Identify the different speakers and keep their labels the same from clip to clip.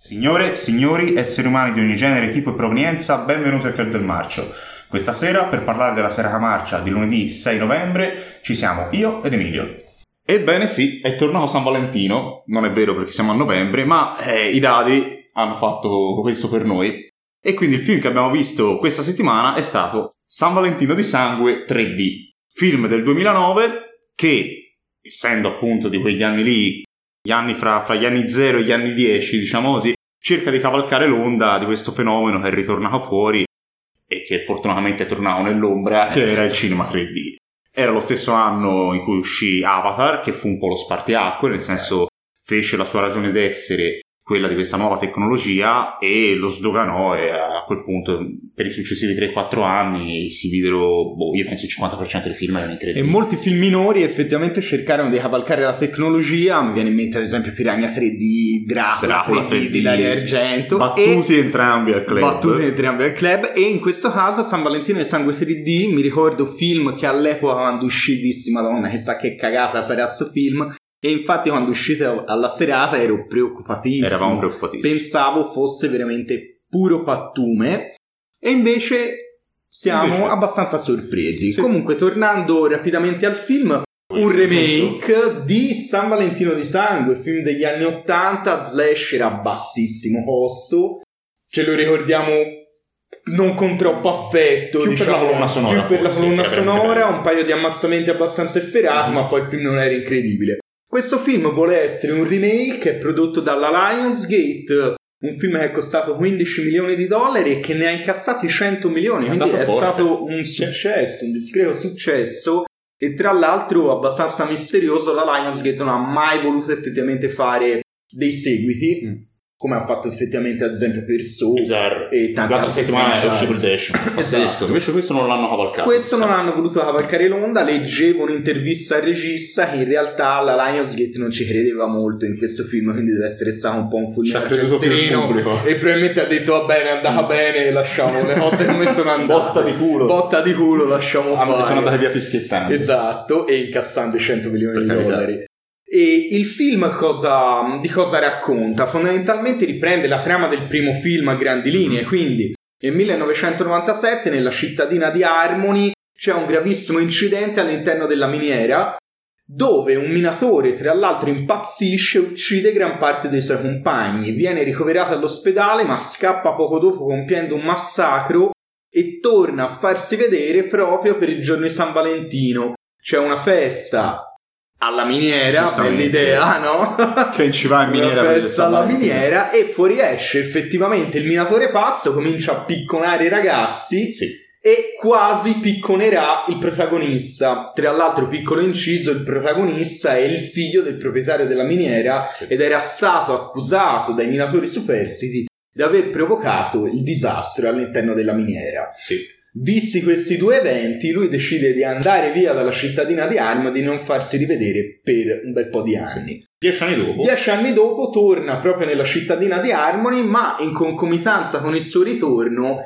Speaker 1: Signore, signori, esseri umani di ogni genere, tipo e provenienza, benvenuti al Club del Marcio. Questa sera, per parlare della Sera Marcia di lunedì 6 novembre, ci siamo io ed Emilio. Ebbene sì, è tornato San Valentino, non è vero perché siamo a novembre, ma eh, i dadi hanno fatto questo per noi. E quindi il film che abbiamo visto questa settimana è stato San Valentino di Sangue 3D, film del 2009 che, essendo appunto di quegli anni lì gli anni fra, fra, gli anni 0 e gli anni 10, diciamo così, cerca di cavalcare l'onda di questo fenomeno che è ritornato fuori e che fortunatamente è tornato nell'ombra, che era il cinema 3D. Era lo stesso anno in cui uscì Avatar, che fu un po' lo spartiacque, nel senso fece la sua ragione d'essere quella di questa nuova tecnologia e lo sdoganò e a quel punto per i successivi 3-4 anni si videro, boh, io penso il 50% dei film erano in 3D.
Speaker 2: E molti film minori effettivamente cercarono di cavalcare la tecnologia, mi viene in mente ad esempio Piranha 3D, Dracula,
Speaker 1: Dracula
Speaker 2: 3D, 3D di Dario Argento.
Speaker 1: Battuti
Speaker 2: e
Speaker 1: entrambi al club.
Speaker 2: Battuti entrambi al club e in questo caso San Valentino e Sangue 3D, mi ricordo film che all'epoca quando uscì dissi madonna chissà che cagata sarà sto film e infatti quando uscite alla serata ero preoccupatissimo.
Speaker 1: Eravamo preoccupatissimi.
Speaker 2: Pensavo fosse veramente puro pattume. E invece siamo
Speaker 1: Invece-
Speaker 2: abbastanza sorpresi.
Speaker 1: Sì.
Speaker 2: Comunque, tornando rapidamente al film, un remake di San Valentino di Sangue, film degli anni 80, slasher a bassissimo costo. Ce lo ricordiamo non con troppo affetto,
Speaker 1: Più per
Speaker 2: diciamo,
Speaker 1: la colonna sonora,
Speaker 2: più per la
Speaker 1: forse,
Speaker 2: colonna
Speaker 1: era veramente
Speaker 2: sonora, un paio di ammazzamenti abbastanza efferati,
Speaker 1: Mhm.
Speaker 2: ma poi il film non era incredibile. Questo film vuole essere un remake prodotto dalla Lionsgate, un film che è costato 15 milioni di dollari e che ne ha incassati 100 milioni,
Speaker 1: È
Speaker 2: quindi è
Speaker 1: forte.
Speaker 2: stato un successo, un discreto successo. E tra l'altro, abbastanza misterioso, la Lionsgate non ha mai voluto effettivamente fare dei seguiti,
Speaker 1: Mm.
Speaker 2: Come ha fatto effettivamente ad esempio per Saw
Speaker 1: Bizzarro.
Speaker 2: e tanti
Speaker 1: L'altra settimana è uscito il Dash.
Speaker 2: Esatto.
Speaker 1: Invece questo non l'hanno cavalcato.
Speaker 2: Questo non hanno voluto cavalcare l'onda, leggevo un'intervista al regista che in realtà la Lionsgate non ci credeva molto in questo film, quindi deve essere stato un po' un
Speaker 1: il
Speaker 2: sereno
Speaker 1: pubblico.
Speaker 2: e probabilmente ha detto va bene, è andata bene, lasciamo le cose come sono andate.
Speaker 1: Botta di culo.
Speaker 2: Botta di culo, lasciamo
Speaker 1: Ah,
Speaker 2: fare.
Speaker 1: sono andati via fischiettando.
Speaker 2: Esatto, e incassando i 100 milioni
Speaker 1: Per
Speaker 2: di
Speaker 1: carità.
Speaker 2: dollari. E il film cosa, di cosa racconta? Fondamentalmente riprende la trama del primo film a grandi linee, quindi nel 1997 nella cittadina di Harmony c'è un gravissimo incidente all'interno della miniera dove un minatore tra l'altro impazzisce e uccide gran parte dei suoi compagni, viene ricoverato all'ospedale ma scappa poco dopo compiendo un massacro e torna a farsi vedere proprio per il giorno di San Valentino. C'è una festa alla miniera, bell'idea, no?
Speaker 1: Che ci va in miniera per
Speaker 2: festa alla miniera e fuoriesce effettivamente il minatore pazzo, comincia a picconare i ragazzi
Speaker 1: Sì.
Speaker 2: e quasi picconerà il protagonista. Tra l'altro, piccolo inciso, il protagonista è il figlio del proprietario della miniera
Speaker 1: Sì.
Speaker 2: ed era stato accusato dai minatori superstiti di aver provocato il disastro all'interno della miniera.
Speaker 1: Sì.
Speaker 2: Visti questi due eventi, lui decide di andare via dalla cittadina di Arma di non farsi rivedere per un bel po' di anni.
Speaker 1: Dieci anni dopo.
Speaker 2: Dieci anni dopo torna proprio nella cittadina di Harmony, ma in concomitanza con il suo ritorno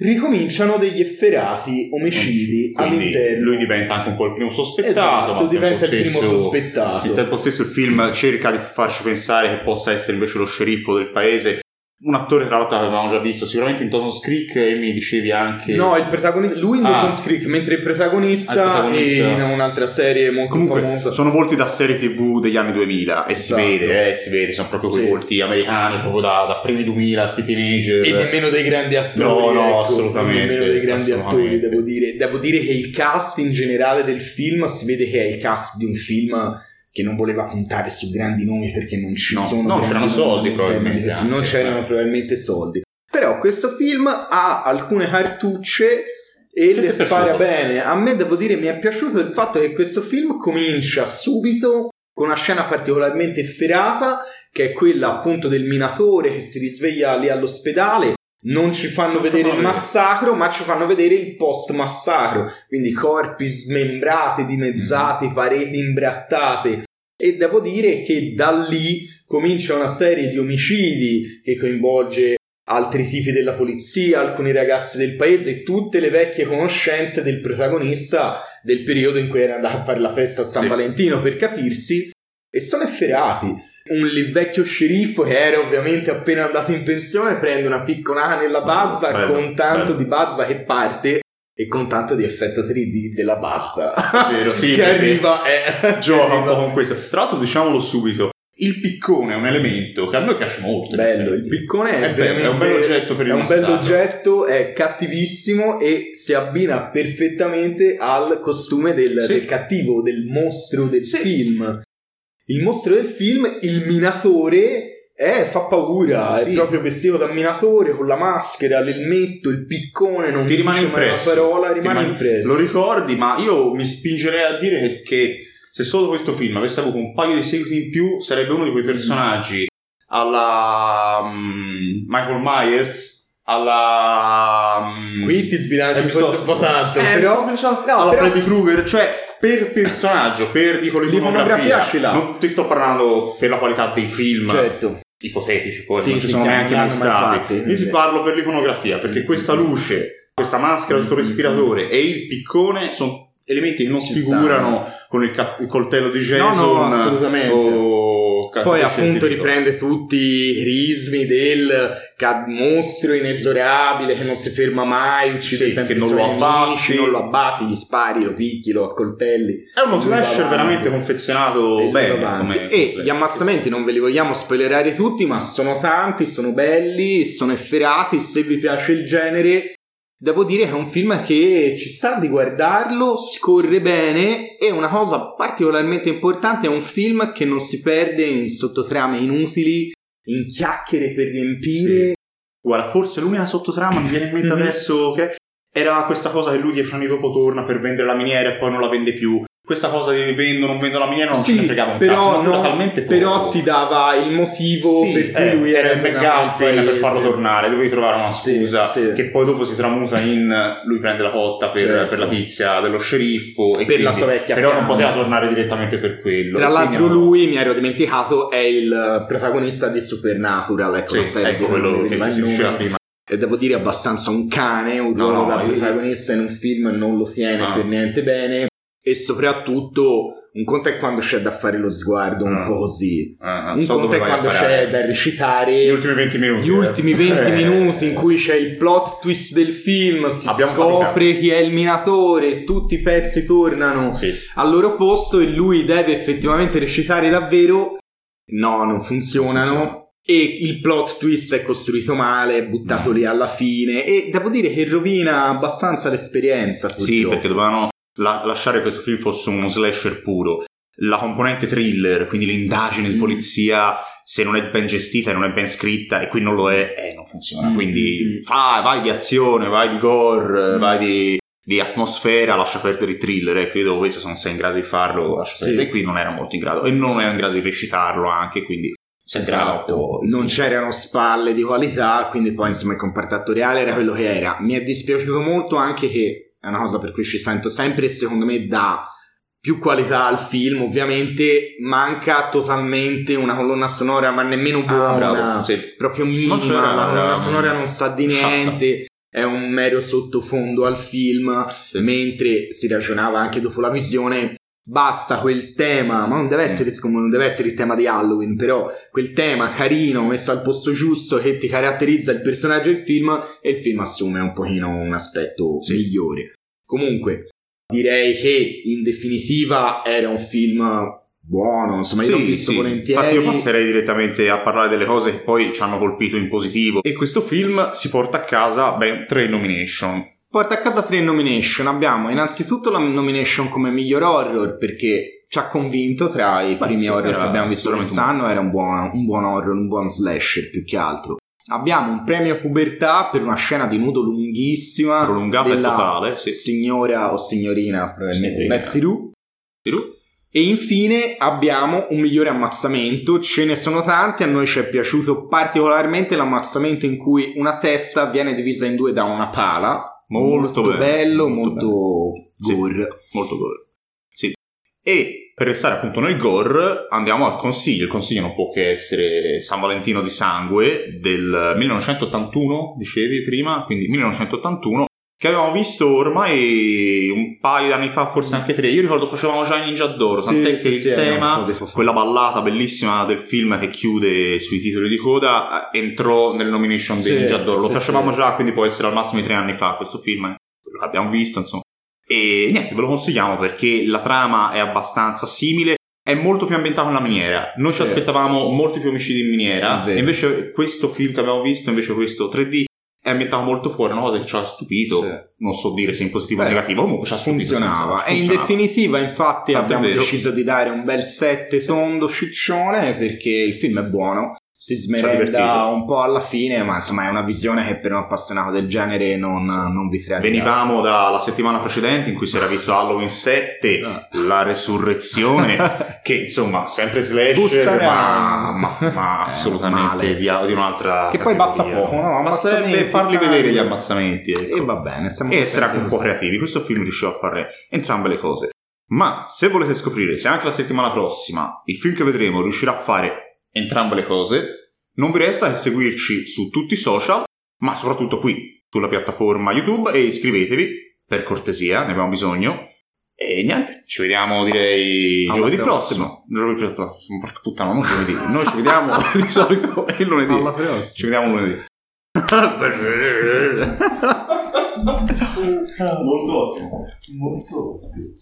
Speaker 2: ricominciano degli efferati omicidi
Speaker 1: Quindi
Speaker 2: all'interno.
Speaker 1: lui diventa anche un po' il primo sospettato.
Speaker 2: Esatto, diventa il
Speaker 1: tempo
Speaker 2: primo
Speaker 1: stesso-
Speaker 2: sospettato.
Speaker 1: Al tempo stesso il film cerca di farci pensare che possa essere invece lo sceriffo del paese. Un attore tra l'altro avevamo già visto, sicuramente in Dawson's Creek e mi dicevi anche...
Speaker 2: No, il protagonista, lui in
Speaker 1: Ah.
Speaker 2: Dawson's Creek, mentre il protagonista,
Speaker 1: Ah, il protagonista.
Speaker 2: è in un'altra serie molto
Speaker 1: Comunque
Speaker 2: famosa.
Speaker 1: sono volti da serie tv degli anni 2000 e
Speaker 2: Esatto.
Speaker 1: si vede, eh, si vede, sono proprio quei
Speaker 2: Sì.
Speaker 1: volti americani, proprio da, da primi 2000, sti teenager.
Speaker 2: E nemmeno dei grandi attori.
Speaker 1: No, no,
Speaker 2: ecco,
Speaker 1: assolutamente,
Speaker 2: Nemmeno dei grandi attori, devo dire. Devo dire che il cast in generale del film si vede che è il cast di un film che non voleva puntare su grandi nomi perché non ci
Speaker 1: No,
Speaker 2: sono
Speaker 1: no,
Speaker 2: grandi
Speaker 1: c'erano soldi probabilmente
Speaker 2: questo- non
Speaker 1: anche,
Speaker 2: c'erano
Speaker 1: eh.
Speaker 2: probabilmente soldi. Però questo film ha alcune cartucce e
Speaker 1: Che
Speaker 2: le spara bene. A me devo dire mi è piaciuto il fatto che questo film comincia subito con una scena particolarmente efferata che è quella appunto del minatore che si risveglia lì all'ospedale. Non ci fanno
Speaker 1: Non
Speaker 2: vedere il massacro, ma ci fanno vedere il post massacro, quindi corpi smembrati, dimezzati,
Speaker 1: Mhm.
Speaker 2: pareti imbrattate. E devo dire che da lì comincia una serie di omicidi che coinvolge altri tipi della polizia, alcuni ragazzi del paese e tutte le vecchie conoscenze del protagonista del periodo in cui era andato a fare la festa a San
Speaker 1: Sì.
Speaker 2: Valentino per capirsi e sono efferati. Un vecchio sceriffo che era ovviamente appena andato in pensione prende una piccolana nella bazza
Speaker 1: Bello,
Speaker 2: con tanto
Speaker 1: bello.
Speaker 2: di bazza che parte e con tanto di effetto 3D della bazza
Speaker 1: vero, sì,
Speaker 2: che arriva eh,
Speaker 1: Gioca un po' con questo. Tra l'altro, diciamolo subito: il piccone è un elemento che a noi piace molto.
Speaker 2: bello il
Speaker 1: effetti.
Speaker 2: piccone è,
Speaker 1: È bello, è un bel oggetto per il
Speaker 2: è un bel oggetto è cattivissimo e si abbina perfettamente al costume del,
Speaker 1: Sì.
Speaker 2: del cattivo del mostro del
Speaker 1: Sì.
Speaker 2: film il mostro del film il minatore eh, fa paura,
Speaker 1: Sì.
Speaker 2: è proprio vestito da minatore con la maschera, l'elmetto, il piccone, non
Speaker 1: Ti rimane impresso.
Speaker 2: parola, rimane
Speaker 1: rimane-
Speaker 2: impresso.
Speaker 1: Lo ricordi, ma io mi spingerei a dire che, se solo questo film avesse avuto un paio di seguiti in più, sarebbe uno di quei personaggi alla mm, Michael Myers, alla. mm,
Speaker 2: Qui ti sbilanci
Speaker 1: eh, mi
Speaker 2: forse
Speaker 1: sto-
Speaker 2: un po' tanto,
Speaker 1: eh,
Speaker 2: però... no,
Speaker 1: alla
Speaker 2: però-
Speaker 1: Freddy Krueger, cioè per personaggio, per dico
Speaker 2: L'iconografia.
Speaker 1: non ti sto parlando per la qualità dei film.
Speaker 2: Certo.
Speaker 1: ipotetici, poi
Speaker 2: Sì,
Speaker 1: non ci sono
Speaker 2: che
Speaker 1: neanche mai stati. Io ti parlo per l'iconografia, perché questa luce, questa maschera, questo respiratore e il piccone sono elementi che non
Speaker 2: Ci
Speaker 1: sfigurano con il, ca- il coltello di Jason
Speaker 2: No, no, assolutamente.
Speaker 1: o
Speaker 2: Poi appunto riprende tutti i crismi del mostro inesorabile che non si ferma mai, uccide
Speaker 1: Sì,
Speaker 2: sempre
Speaker 1: che non lo abbatti.
Speaker 2: non lo abbatti, gli spari, lo picchi, lo accoltelli.
Speaker 1: È uno slasher veramente confezionato bene.
Speaker 2: E gli ammazzamenti non ve li vogliamo spoilerare tutti, ma sono tanti, sono belli, sono efferati. Se vi piace il genere, devo dire che è un film che ci sta di guardarlo, scorre bene. E una cosa particolarmente importante: è un film che non si perde in sottotrame inutili, in chiacchiere per riempire.
Speaker 1: Guarda, forse l'unica sottotrama mi viene in mente
Speaker 2: Mhm.
Speaker 1: adesso che era questa cosa che lui dieci anni dopo torna per vendere la miniera e poi non la vende più. Questa cosa di vendo, non vendo la miniera non ce ne
Speaker 2: Sì,
Speaker 1: fregava un
Speaker 2: però,
Speaker 1: cazzo,
Speaker 2: no,
Speaker 1: talmente poco.
Speaker 2: però ti dava il motivo
Speaker 1: Sì,
Speaker 2: per cui
Speaker 1: eh,
Speaker 2: lui
Speaker 1: era il
Speaker 2: venuto
Speaker 1: McGuffin per farlo tornare, dovevi trovare una
Speaker 2: Sì,
Speaker 1: scusa
Speaker 2: sì.
Speaker 1: che poi dopo si tramuta in lui prende la cotta per,
Speaker 2: Certo.
Speaker 1: per la tizia dello sceriffo e
Speaker 2: Per la
Speaker 1: quindi-
Speaker 2: sua vecchia
Speaker 1: però non
Speaker 2: fiamma.
Speaker 1: poteva tornare direttamente per quello.
Speaker 2: Tra l'altro
Speaker 1: quindi no.
Speaker 2: lui, mi ero dimenticato, è il protagonista di Supernatural, ecco
Speaker 1: Sì,
Speaker 2: la serie
Speaker 1: ecco quello
Speaker 2: non
Speaker 1: che
Speaker 2: il
Speaker 1: si diceva prima.
Speaker 2: E devo dire abbastanza un cane, un
Speaker 1: No,
Speaker 2: ruolo
Speaker 1: no,
Speaker 2: da
Speaker 1: io-
Speaker 2: protagonista in un film non lo tiene
Speaker 1: Ah.
Speaker 2: per niente bene. E soprattutto un conto è quando c'è da fare lo sguardo un
Speaker 1: Ah.
Speaker 2: po' così.
Speaker 1: Ah,
Speaker 2: Un
Speaker 1: so
Speaker 2: conto è quando c'è da recitare
Speaker 1: gli ultimi 20 minuti.
Speaker 2: gli
Speaker 1: eh.
Speaker 2: ultimi 20
Speaker 1: Eh.
Speaker 2: minuti in cui c'è il plot twist del film, si
Speaker 1: Abbiamo
Speaker 2: scopre chi è il minatore, tutti i pezzi tornano
Speaker 1: Sì.
Speaker 2: al loro posto e lui deve effettivamente recitare davvero. No, non funzionano.
Speaker 1: Funziona.
Speaker 2: E il plot twist è costruito male, è buttato
Speaker 1: Mm.
Speaker 2: lì alla fine. E devo dire che rovina abbastanza l'esperienza.
Speaker 1: Sì,
Speaker 2: purtroppo.
Speaker 1: perché dovevano la- lasciare questo film fosse uno slasher puro. La componente thriller, quindi l'indagine di
Speaker 2: Mm.
Speaker 1: polizia, se non è ben gestita e non è ben scritta, e qui non lo è, eh, non funziona.
Speaker 2: Mm.
Speaker 1: Quindi fa- vai di azione, vai di gore,
Speaker 2: Mm.
Speaker 1: vai di, di atmosfera, lascia perdere il thriller. Ecco, io devo questo, se non sei in grado di farlo, lascia
Speaker 2: Sì.
Speaker 1: perdere. E qui non era molto in grado, e non era in grado di recitarlo anche, quindi
Speaker 2: Esatto, non c'erano spalle di qualità, quindi poi insomma il comparto attoriale era quello che era. Mi è dispiaciuto molto anche che è una cosa per cui ci sento sempre e secondo me dà più qualità al film, ovviamente manca totalmente una colonna sonora, ma nemmeno buona,
Speaker 1: Ah, bravo, sì.
Speaker 2: proprio minima, la colonna sonora non sa di
Speaker 1: sciatta.
Speaker 2: niente, è un mero sottofondo al film,
Speaker 1: Sì.
Speaker 2: mentre si ragionava anche dopo la visione basta quel tema ma non deve essere come non deve essere il tema di Halloween però quel tema carino messo al posto giusto che ti caratterizza il personaggio del film e il film assume un pochino un aspetto
Speaker 1: Sì.
Speaker 2: migliore comunque direi che in definitiva era un film buono insomma io l'ho visto volentieri
Speaker 1: Infatti io passerei direttamente a parlare delle cose che poi ci hanno colpito in positivo. E questo film si porta a casa ben tre nomination.
Speaker 2: Porta a casa tre nomination. Abbiamo innanzitutto la nomination come miglior horror perché ci ha convinto tra i primi
Speaker 1: sì,
Speaker 2: horror che abbiamo visto quest'anno. Era un buon, un buon horror, un buon slasher più che altro. Abbiamo un premio pubertà per una scena di nudo lunghissima.
Speaker 1: Prolungata e totale, sì.
Speaker 2: Signora o signorina, probabilmente. Betsy.
Speaker 1: Sì.
Speaker 2: E infine abbiamo un migliore ammazzamento, ce ne sono tanti, a noi ci è piaciuto particolarmente l'ammazzamento in cui una testa viene divisa in due da una pala,
Speaker 1: Molto bello,
Speaker 2: bello,
Speaker 1: molto
Speaker 2: molto
Speaker 1: Sì.
Speaker 2: gore.
Speaker 1: Molto gore. E per restare appunto nel gore andiamo al consiglio. Il consiglio non può che essere San Valentino di Sangue del 1981, dicevi prima, quindi 1981, che avevamo visto ormai un paio di anni fa, forse anche tre. Io ricordo facevamo già Ninja d'Oro, tant'è
Speaker 2: sì,
Speaker 1: che
Speaker 2: sì,
Speaker 1: il tema,
Speaker 2: di-
Speaker 1: quella ballata bellissima del film che chiude sui titoli di coda, entrò nel nomination
Speaker 2: Sì,
Speaker 1: Ninja d'Oro. Lo facevamo già, quindi può essere al massimo di tre anni fa questo film, eh, quello che abbiamo visto, insomma. E niente, ve lo consigliamo perché la trama è abbastanza simile. È molto più ambientato nella miniera. Noi ci aspettavamo molti più omicidi in miniera. E invece questo film che abbiamo visto, invece questo 3D, è ambientato molto fuori, una cosa che ci ha stupito.
Speaker 2: Sì.
Speaker 1: Non so dire se in positivo o
Speaker 2: Beh,
Speaker 1: negativo, comunque ci ha stupito.
Speaker 2: funzionava. E in definitiva, infatti,
Speaker 1: Tanto
Speaker 2: abbiamo deciso di dare un bel 7 tondo ciccione perché il film è buono. Si smerenda un po' alla fine, ma insomma è una visione che per un appassionato del genere non, non vi tradirà.
Speaker 1: Venivamo dalla settimana precedente in cui si era visto Halloween 7,
Speaker 2: Ah.
Speaker 1: la resurrezione, che insomma sempre slasher, ma, ma- ma
Speaker 2: Eh,
Speaker 1: assolutamente di, di un'altra
Speaker 2: Che poi basta poco, no?
Speaker 1: Basterebbe farli
Speaker 2: sangue.
Speaker 1: vedere gli ammazzamenti. ecco.
Speaker 2: E va bene, stiamo
Speaker 1: e essere anche un po' creativi. Questo film riusciva a fare entrambe le cose. Ma se volete scoprire se anche la settimana prossima il film che vedremo riuscirà a fare entrambe le cose, non vi resta che seguirci su tutti i social, ma soprattutto qui sulla piattaforma YouTube e iscrivetevi per cortesia, ne abbiamo bisogno. E niente, ci vediamo direi
Speaker 2: Alla
Speaker 1: giovedì prossimo. Giovedì prossimo, porca puttana, non giovedì. Noi ci vediamo di solito il lunedì.
Speaker 2: Alla prossima.
Speaker 1: Ci vediamo lunedì. Molto ottimo. Molto ottimo.